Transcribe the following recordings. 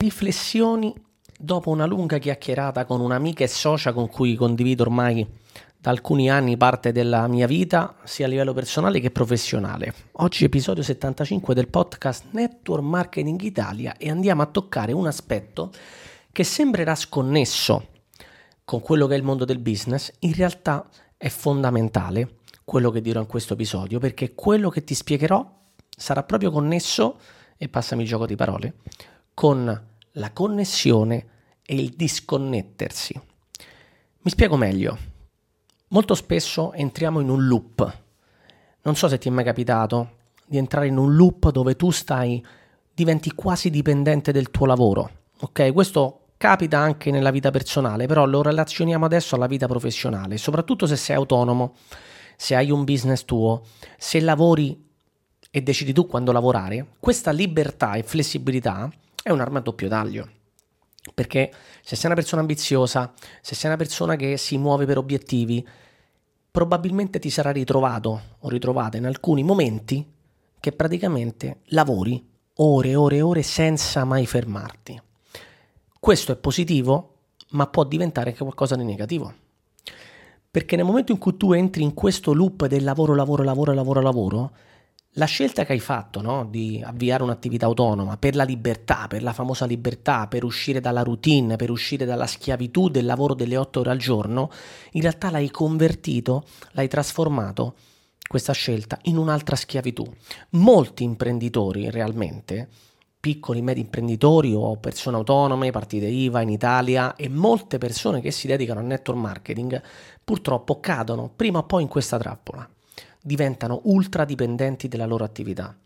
Riflessioni dopo una lunga chiacchierata con un'amica e socia con cui condivido ormai da alcuni anni parte della mia vita, sia a livello personale che professionale. Oggi episodio 75 del podcast Network Marketing Italia e andiamo a toccare un aspetto che sembrerà sconnesso con quello che è il mondo del business, in realtà è fondamentale quello che dirò in questo episodio perché quello che ti spiegherò sarà proprio connesso, e passami il gioco di parole, con la connessione e il disconnettersi. Mi spiego meglio. Molto spesso entriamo in un loop. Non so se ti è mai capitato di entrare in un loop dove tu stai, diventi quasi dipendente del tuo lavoro. Ok? Questo capita anche nella vita personale, però lo relazioniamo adesso alla vita professionale, soprattutto se sei autonomo, se hai un business tuo, se lavori e decidi tu quando lavorare, questa libertà e flessibilità è un'arma a doppio taglio. Perché se sei una persona ambiziosa, se sei una persona che si muove per obiettivi, probabilmente ti sarà ritrovato o ritrovata in alcuni momenti che praticamente lavori ore e ore e ore senza mai fermarti. Questo è positivo, ma può diventare anche qualcosa di negativo. Perché nel momento in cui tu entri in questo loop del lavoro, lavoro, lavoro, lavoro, lavoro, la scelta che hai fatto no, di avviare un'attività autonoma per la libertà, per la famosa libertà, per uscire dalla routine, per uscire dalla schiavitù del lavoro delle otto ore al giorno, in realtà l'hai convertito, l'hai trasformato questa scelta in un'altra schiavitù. Molti imprenditori realmente, piccoli e medi imprenditori o persone autonome, partite IVA in Italia e molte persone che si dedicano al network marketing, purtroppo cadono prima o poi in questa trappola diventano ultra dipendenti della loro attività,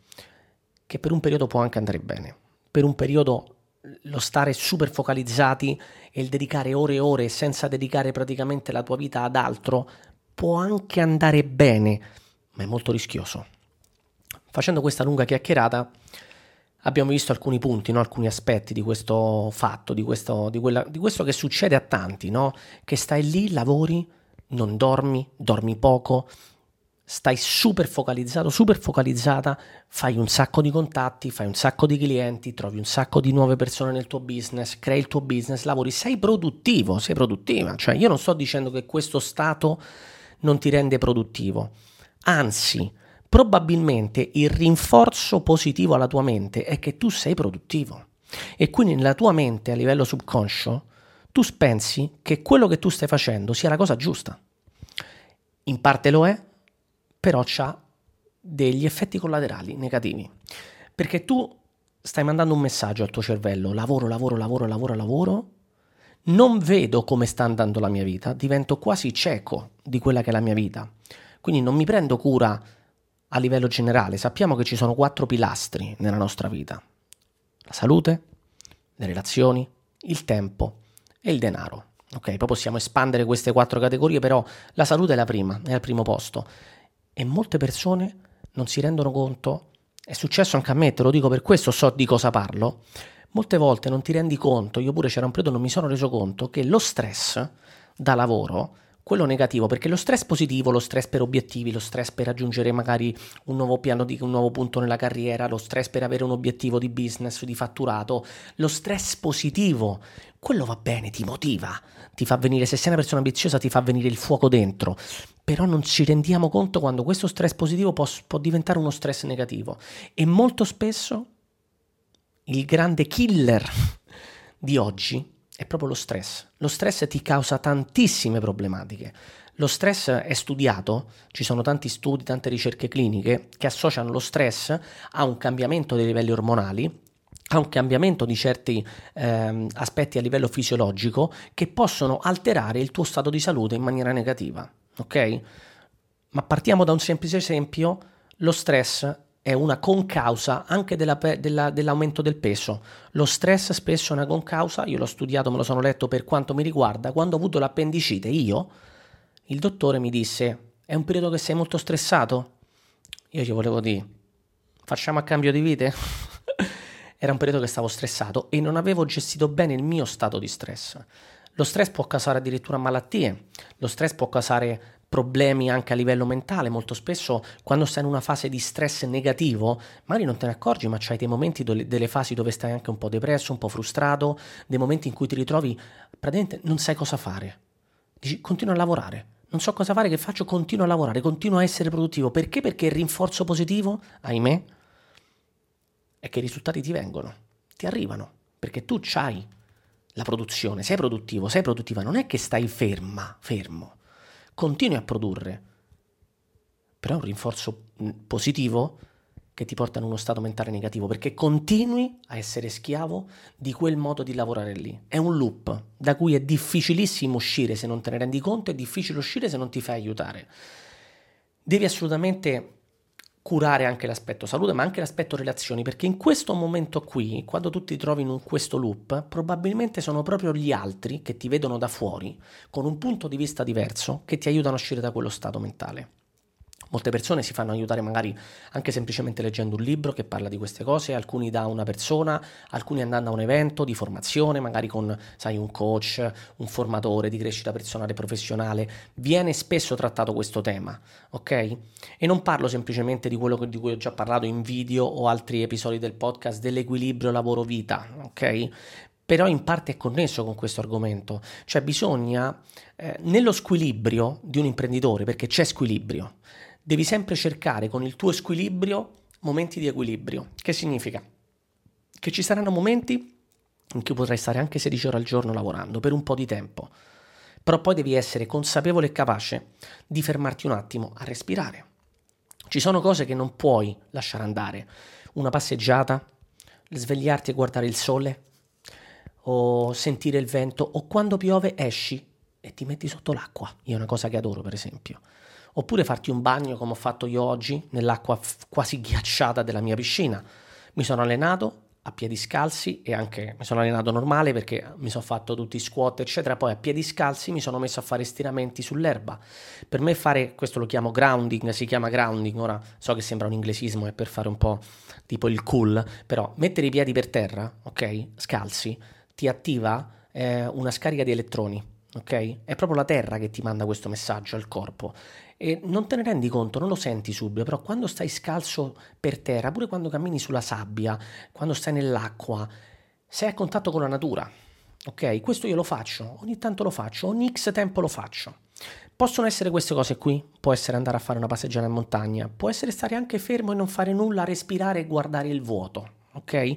che per un periodo può anche andare bene. Per un periodo lo stare super focalizzati e il dedicare ore e ore senza dedicare praticamente la tua vita ad altro può anche andare bene, ma è molto rischioso. Facendo questa lunga chiacchierata abbiamo visto alcuni punti, no? alcuni aspetti di questo fatto, di questo, di quella, di questo che succede a tanti, no? che stai lì, lavori, non dormi, dormi poco, stai super focalizzato, super focalizzata, fai un sacco di contatti, fai un sacco di clienti, trovi un sacco di nuove persone nel tuo business, crei il tuo business, lavori, sei produttivo, sei produttiva. Cioè io non sto dicendo che questo stato non ti rende produttivo, anzi, probabilmente il rinforzo positivo alla tua mente è che tu sei produttivo. E quindi nella tua mente a livello subconscio tu pensi che quello che tu stai facendo sia la cosa giusta. In parte lo è, però ha degli effetti collaterali negativi. Perché tu stai mandando un messaggio al tuo cervello, lavoro, lavoro, lavoro, lavoro, lavoro, non vedo come sta andando la mia vita, divento quasi cieco di quella che è la mia vita. Quindi non mi prendo cura a livello generale. Sappiamo che ci sono quattro pilastri nella nostra vita. La salute, le relazioni, il tempo e il denaro. Ok, poi possiamo espandere queste quattro categorie, però la salute è la prima, è al primo posto e molte persone non si rendono conto, è successo anche a me, te lo dico per questo, so di cosa parlo, molte volte non ti rendi conto, io pure c'era un periodo non mi sono reso conto che lo stress da lavoro quello negativo, perché lo stress positivo, lo stress per obiettivi, lo stress per raggiungere magari un nuovo piano di un nuovo punto nella carriera, lo stress per avere un obiettivo di business, di fatturato, lo stress positivo, quello va bene, ti motiva, ti fa venire, se sei una persona ambiziosa, ti fa venire il fuoco dentro. Però non ci rendiamo conto quando questo stress positivo può, può diventare uno stress negativo. E molto spesso il grande killer di oggi è proprio lo stress. Lo stress ti causa tantissime problematiche. Lo stress è studiato, ci sono tanti studi, tante ricerche cliniche che associano lo stress a un cambiamento dei livelli ormonali, a un cambiamento di certi eh, aspetti a livello fisiologico che possono alterare il tuo stato di salute in maniera negativa. Ok? Ma partiamo da un semplice esempio, lo stress è una concausa anche della, della, dell'aumento del peso. Lo stress spesso è una concausa, io l'ho studiato, me lo sono letto per quanto mi riguarda, quando ho avuto l'appendicite io, il dottore mi disse, è un periodo che sei molto stressato? Io gli volevo dire, facciamo a cambio di vite? Era un periodo che stavo stressato e non avevo gestito bene il mio stato di stress. Lo stress può causare addirittura malattie, lo stress può causare problemi anche a livello mentale. Molto spesso quando stai in una fase di stress negativo, magari non te ne accorgi, ma c'hai dei momenti, dove, delle fasi dove stai anche un po' depresso, un po' frustrato, dei momenti in cui ti ritrovi praticamente non sai cosa fare. Dici continua a lavorare. Non so cosa fare, che faccio? Continuo a lavorare, continuo a essere produttivo. Perché? Perché il rinforzo positivo, ahimè, è che i risultati ti vengono, ti arrivano, perché tu c'hai la produzione, sei produttivo, sei produttiva, non è che stai ferma, fermo, continui a produrre, però è un rinforzo mm, positivo che ti porta in uno stato mentale negativo, perché continui a essere schiavo di quel modo di lavorare lì. È un loop da cui è difficilissimo uscire se non te ne rendi conto, è difficile uscire se non ti fai aiutare. Devi assolutamente curare anche l'aspetto salute, ma anche l'aspetto relazioni, perché in questo momento qui, quando tu ti trovi in questo loop, probabilmente sono proprio gli altri che ti vedono da fuori, con un punto di vista diverso, che ti aiutano a uscire da quello stato mentale. Molte persone si fanno aiutare magari anche semplicemente leggendo un libro che parla di queste cose, alcuni da una persona, alcuni andando a un evento di formazione, magari con, sai, un coach, un formatore di crescita personale professionale. Viene spesso trattato questo tema, ok? E non parlo semplicemente di quello di cui ho già parlato in video o altri episodi del podcast dell'equilibrio lavoro-vita, ok? però in parte è connesso con questo argomento, cioè bisogna, eh, nello squilibrio di un imprenditore, perché c'è squilibrio, devi sempre cercare con il tuo squilibrio momenti di equilibrio. Che significa? Che ci saranno momenti in cui potrai stare anche 16 ore al giorno lavorando per un po' di tempo, però poi devi essere consapevole e capace di fermarti un attimo a respirare. Ci sono cose che non puoi lasciare andare. Una passeggiata, svegliarti e guardare il sole, o sentire il vento, o quando piove esci e ti metti sotto l'acqua. Io è una cosa che adoro, per esempio oppure farti un bagno come ho fatto io oggi nell'acqua f- quasi ghiacciata della mia piscina. Mi sono allenato a piedi scalzi e anche mi sono allenato normale perché mi sono fatto tutti i squat eccetera. Poi a piedi scalzi mi sono messo a fare stiramenti sull'erba. Per me fare questo lo chiamo grounding si chiama grounding. Ora so che sembra un inglesismo è per fare un po' tipo il cool però mettere i piedi per terra ok scalzi ti attiva eh, una scarica di elettroni ok è proprio la terra che ti manda questo messaggio al corpo e non te ne rendi conto, non lo senti subito, però quando stai scalzo per terra, pure quando cammini sulla sabbia, quando stai nell'acqua, sei a contatto con la natura. Ok? Questo io lo faccio, ogni tanto lo faccio, ogni X tempo lo faccio. Possono essere queste cose qui, può essere andare a fare una passeggiata in montagna, può essere stare anche fermo e non fare nulla, respirare e guardare il vuoto, ok?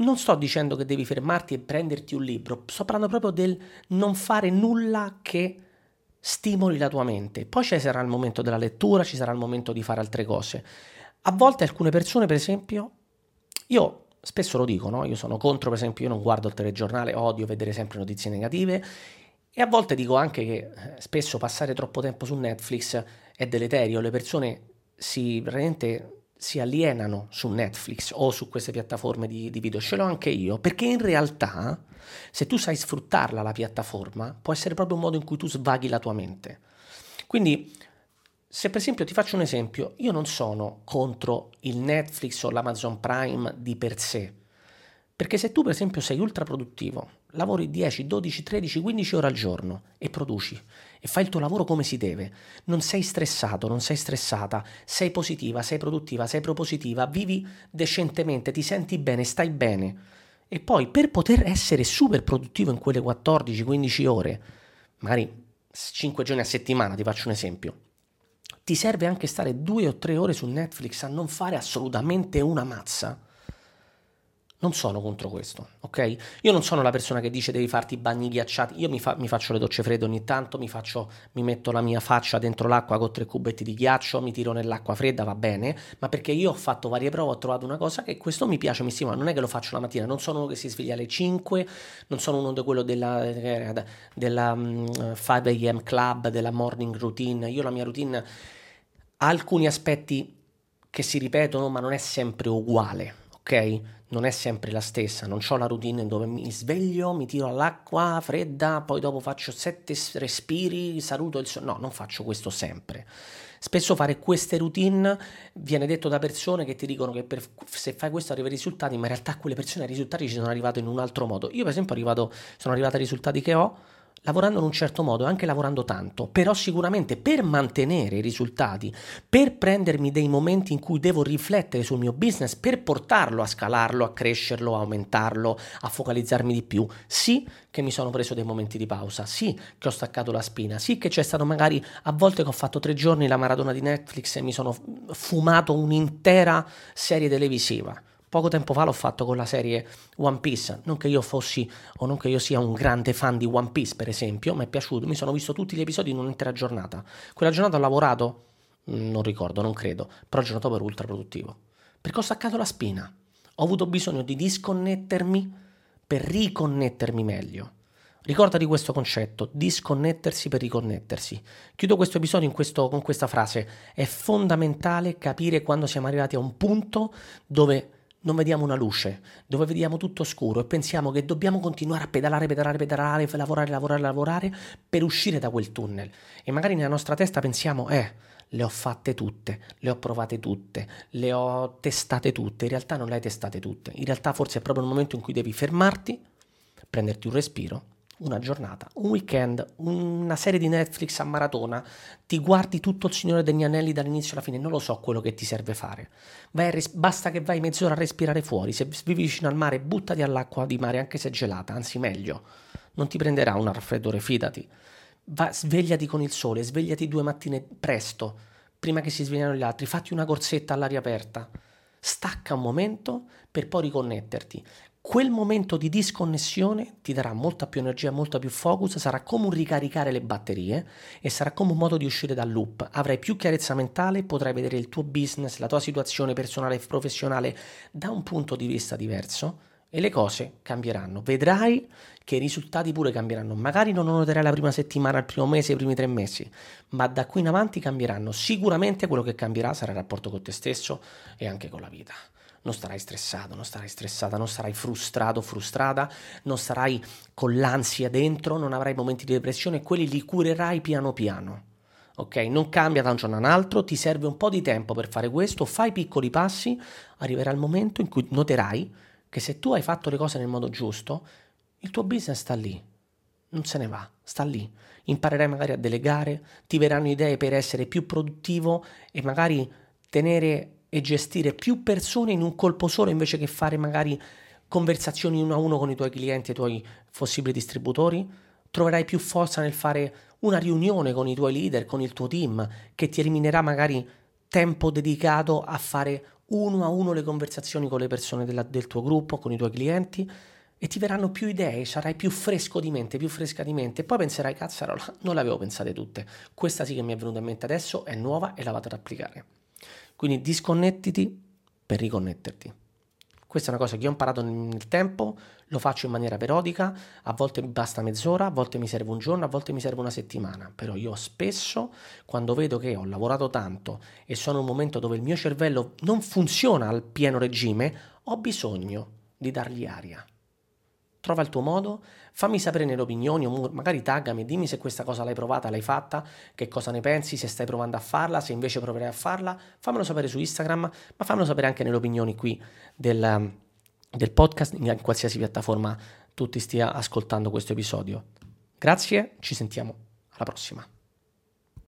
Non sto dicendo che devi fermarti e prenderti un libro, sto parlando proprio del non fare nulla che stimoli la tua mente. Poi ci sarà il momento della lettura, ci sarà il momento di fare altre cose. A volte alcune persone, per esempio, io spesso lo dico, no? Io sono contro, per esempio, io non guardo il telegiornale, odio vedere sempre notizie negative e a volte dico anche che eh, spesso passare troppo tempo su Netflix è deleterio, le persone si veramente si alienano su Netflix o su queste piattaforme di, di, video, ce l'ho anche io, perché in realtà se tu sai sfruttarla la piattaforma, può essere proprio un modo in cui tu svaghi la tua mente. Quindi, se per esempio ti faccio un esempio, io non sono contro il Netflix o l'Amazon Prime di per sé, perché se tu per esempio sei ultra produttivo, lavori 10, 12, 13, 15 ore al giorno e produci e fai il tuo lavoro come si deve, non sei stressato, non sei stressata, sei positiva, sei produttiva, sei propositiva, vivi decentemente, ti senti bene, stai bene. E poi per poter essere super produttivo in quelle 14-15 ore, magari 5 giorni a settimana, ti faccio un esempio, ti serve anche stare 2 o 3 ore su Netflix a non fare assolutamente una mazza non sono contro questo, ok? Io non sono la persona che dice devi farti i bagni ghiacciati, io mi, fa, mi, faccio le docce fredde ogni tanto, mi, faccio, mi metto la mia faccia dentro l'acqua con tre cubetti di ghiaccio, mi tiro nell'acqua fredda, va bene, ma perché io ho fatto varie prove, ho trovato una cosa che questo mi piace, mi stimola, non è che lo faccio la mattina, non sono uno che si sveglia alle 5, non sono uno di quello della, della um, 5 am club, della morning routine, io la mia routine ha alcuni aspetti che si ripetono, ma non è sempre uguale, ok? Non è sempre la stessa, non ho la routine dove mi sveglio, mi tiro all'acqua fredda, poi dopo faccio sette respiri, saluto il sole. No, non faccio questo sempre. Spesso fare queste routine viene detto da persone che ti dicono che per, se fai questo arrivi ai risultati, ma in realtà quelle persone ai risultati ci sono arrivate in un altro modo. Io per esempio arrivato, sono arrivato ai risultati che ho lavorando in un certo modo, anche lavorando tanto, però sicuramente per mantenere i risultati, per prendermi dei momenti in cui devo riflettere sul mio business, per portarlo a scalarlo, a crescerlo, a aumentarlo, a focalizzarmi di più, sì che mi sono preso dei momenti di pausa, sì che ho staccato la spina, sì che c'è stato magari a volte che ho fatto tre giorni la maratona di Netflix e mi sono fumato un'intera serie televisiva Poco tempo fa l'ho fatto con la serie One Piece, non che io fossi o non che io sia un grande fan di One Piece, per esempio, mi è piaciuto, mi sono visto tutti gli episodi in un'intera giornata. Quella giornata ho lavorato? Mm, non ricordo, non credo, però il giorno dopo ero ultra produttivo. Perché ho staccato la spina. Ho avuto bisogno di disconnettermi per riconnettermi meglio. Ricordati questo concetto, disconnettersi per riconnettersi. Chiudo questo episodio questo, con questa frase. È fondamentale capire quando siamo arrivati a un punto dove non vediamo una luce, dove vediamo tutto scuro e pensiamo che dobbiamo continuare a pedalare, pedalare, pedalare, lavorare, lavorare, lavorare per uscire da quel tunnel. E magari nella nostra testa pensiamo, eh, le ho fatte tutte, le ho provate tutte, le ho testate tutte. In realtà non le hai testate tutte. In realtà forse è proprio il momento in cui devi fermarti, prenderti un respiro una giornata, un weekend, una serie di Netflix a maratona, ti guardi tutto il Signore degli Anelli dall'inizio alla fine, non lo so quello che ti serve fare. Res- basta che vai mezz'ora a respirare fuori, se vivi vicino al mare, buttati all'acqua di mare anche se gelata, anzi meglio, non ti prenderà un raffreddore, fidati. Va, svegliati con il sole, svegliati due mattine presto, prima che si svegliano gli altri, fatti una corsetta all'aria aperta. Stacca un momento per poi riconnetterti quel momento di disconnessione ti darà molta più energia, molta più focus, sarà come un ricaricare le batterie e sarà come un modo di uscire dal loop. Avrai più chiarezza mentale, potrai vedere il tuo business, la tua situazione personale e professionale da un punto di vista diverso e le cose cambieranno. Vedrai che i risultati pure cambieranno. Magari non lo noterai la prima settimana, il primo mese, i primi tre mesi, ma da qui in avanti cambieranno. Sicuramente quello che cambierà sarà il rapporto con te stesso e anche con la vita non starai stressato, non starai stressata, non sarai frustrato, frustrata, non sarai con l'ansia dentro, non avrai momenti di depressione quelli li curerai piano piano. Ok? Non cambia da un giorno all'altro, ti serve un po' di tempo per fare questo, fai piccoli passi, arriverà il momento in cui noterai che se tu hai fatto le cose nel modo giusto, il tuo business sta lì, non se ne va, sta lì. Imparerai magari a delegare, ti verranno idee per essere più produttivo e magari tenere e gestire più persone in un colpo solo invece che fare magari conversazioni uno a uno con i tuoi clienti e i tuoi possibili distributori? Troverai più forza nel fare una riunione con i tuoi leader, con il tuo team, che ti eliminerà magari tempo dedicato a fare uno a uno le conversazioni con le persone della, del tuo gruppo, con i tuoi clienti e ti verranno più idee, sarai più fresco di mente, più fresca di mente e poi penserai cazzarola, non le avevo pensate tutte. Questa sì che mi è venuta in mente adesso, è nuova e la vado ad applicare. Quindi disconnettiti per riconnetterti. Questa è una cosa che ho imparato nel tempo, lo faccio in maniera periodica, a volte basta mezz'ora, a volte mi serve un giorno, a volte mi serve una settimana, però io spesso quando vedo che ho lavorato tanto e sono in un momento dove il mio cervello non funziona al pieno regime, ho bisogno di dargli aria trova il tuo modo, fammi sapere nelle opinioni o magari taggami dimmi se questa cosa l'hai provata, l'hai fatta, che cosa ne pensi, se stai provando a farla, se invece proverai a farla, fammelo sapere su Instagram, ma fammelo sapere anche nelle opinioni qui del, del podcast, in qualsiasi piattaforma tu ti stia ascoltando questo episodio. Grazie, ci sentiamo alla prossima.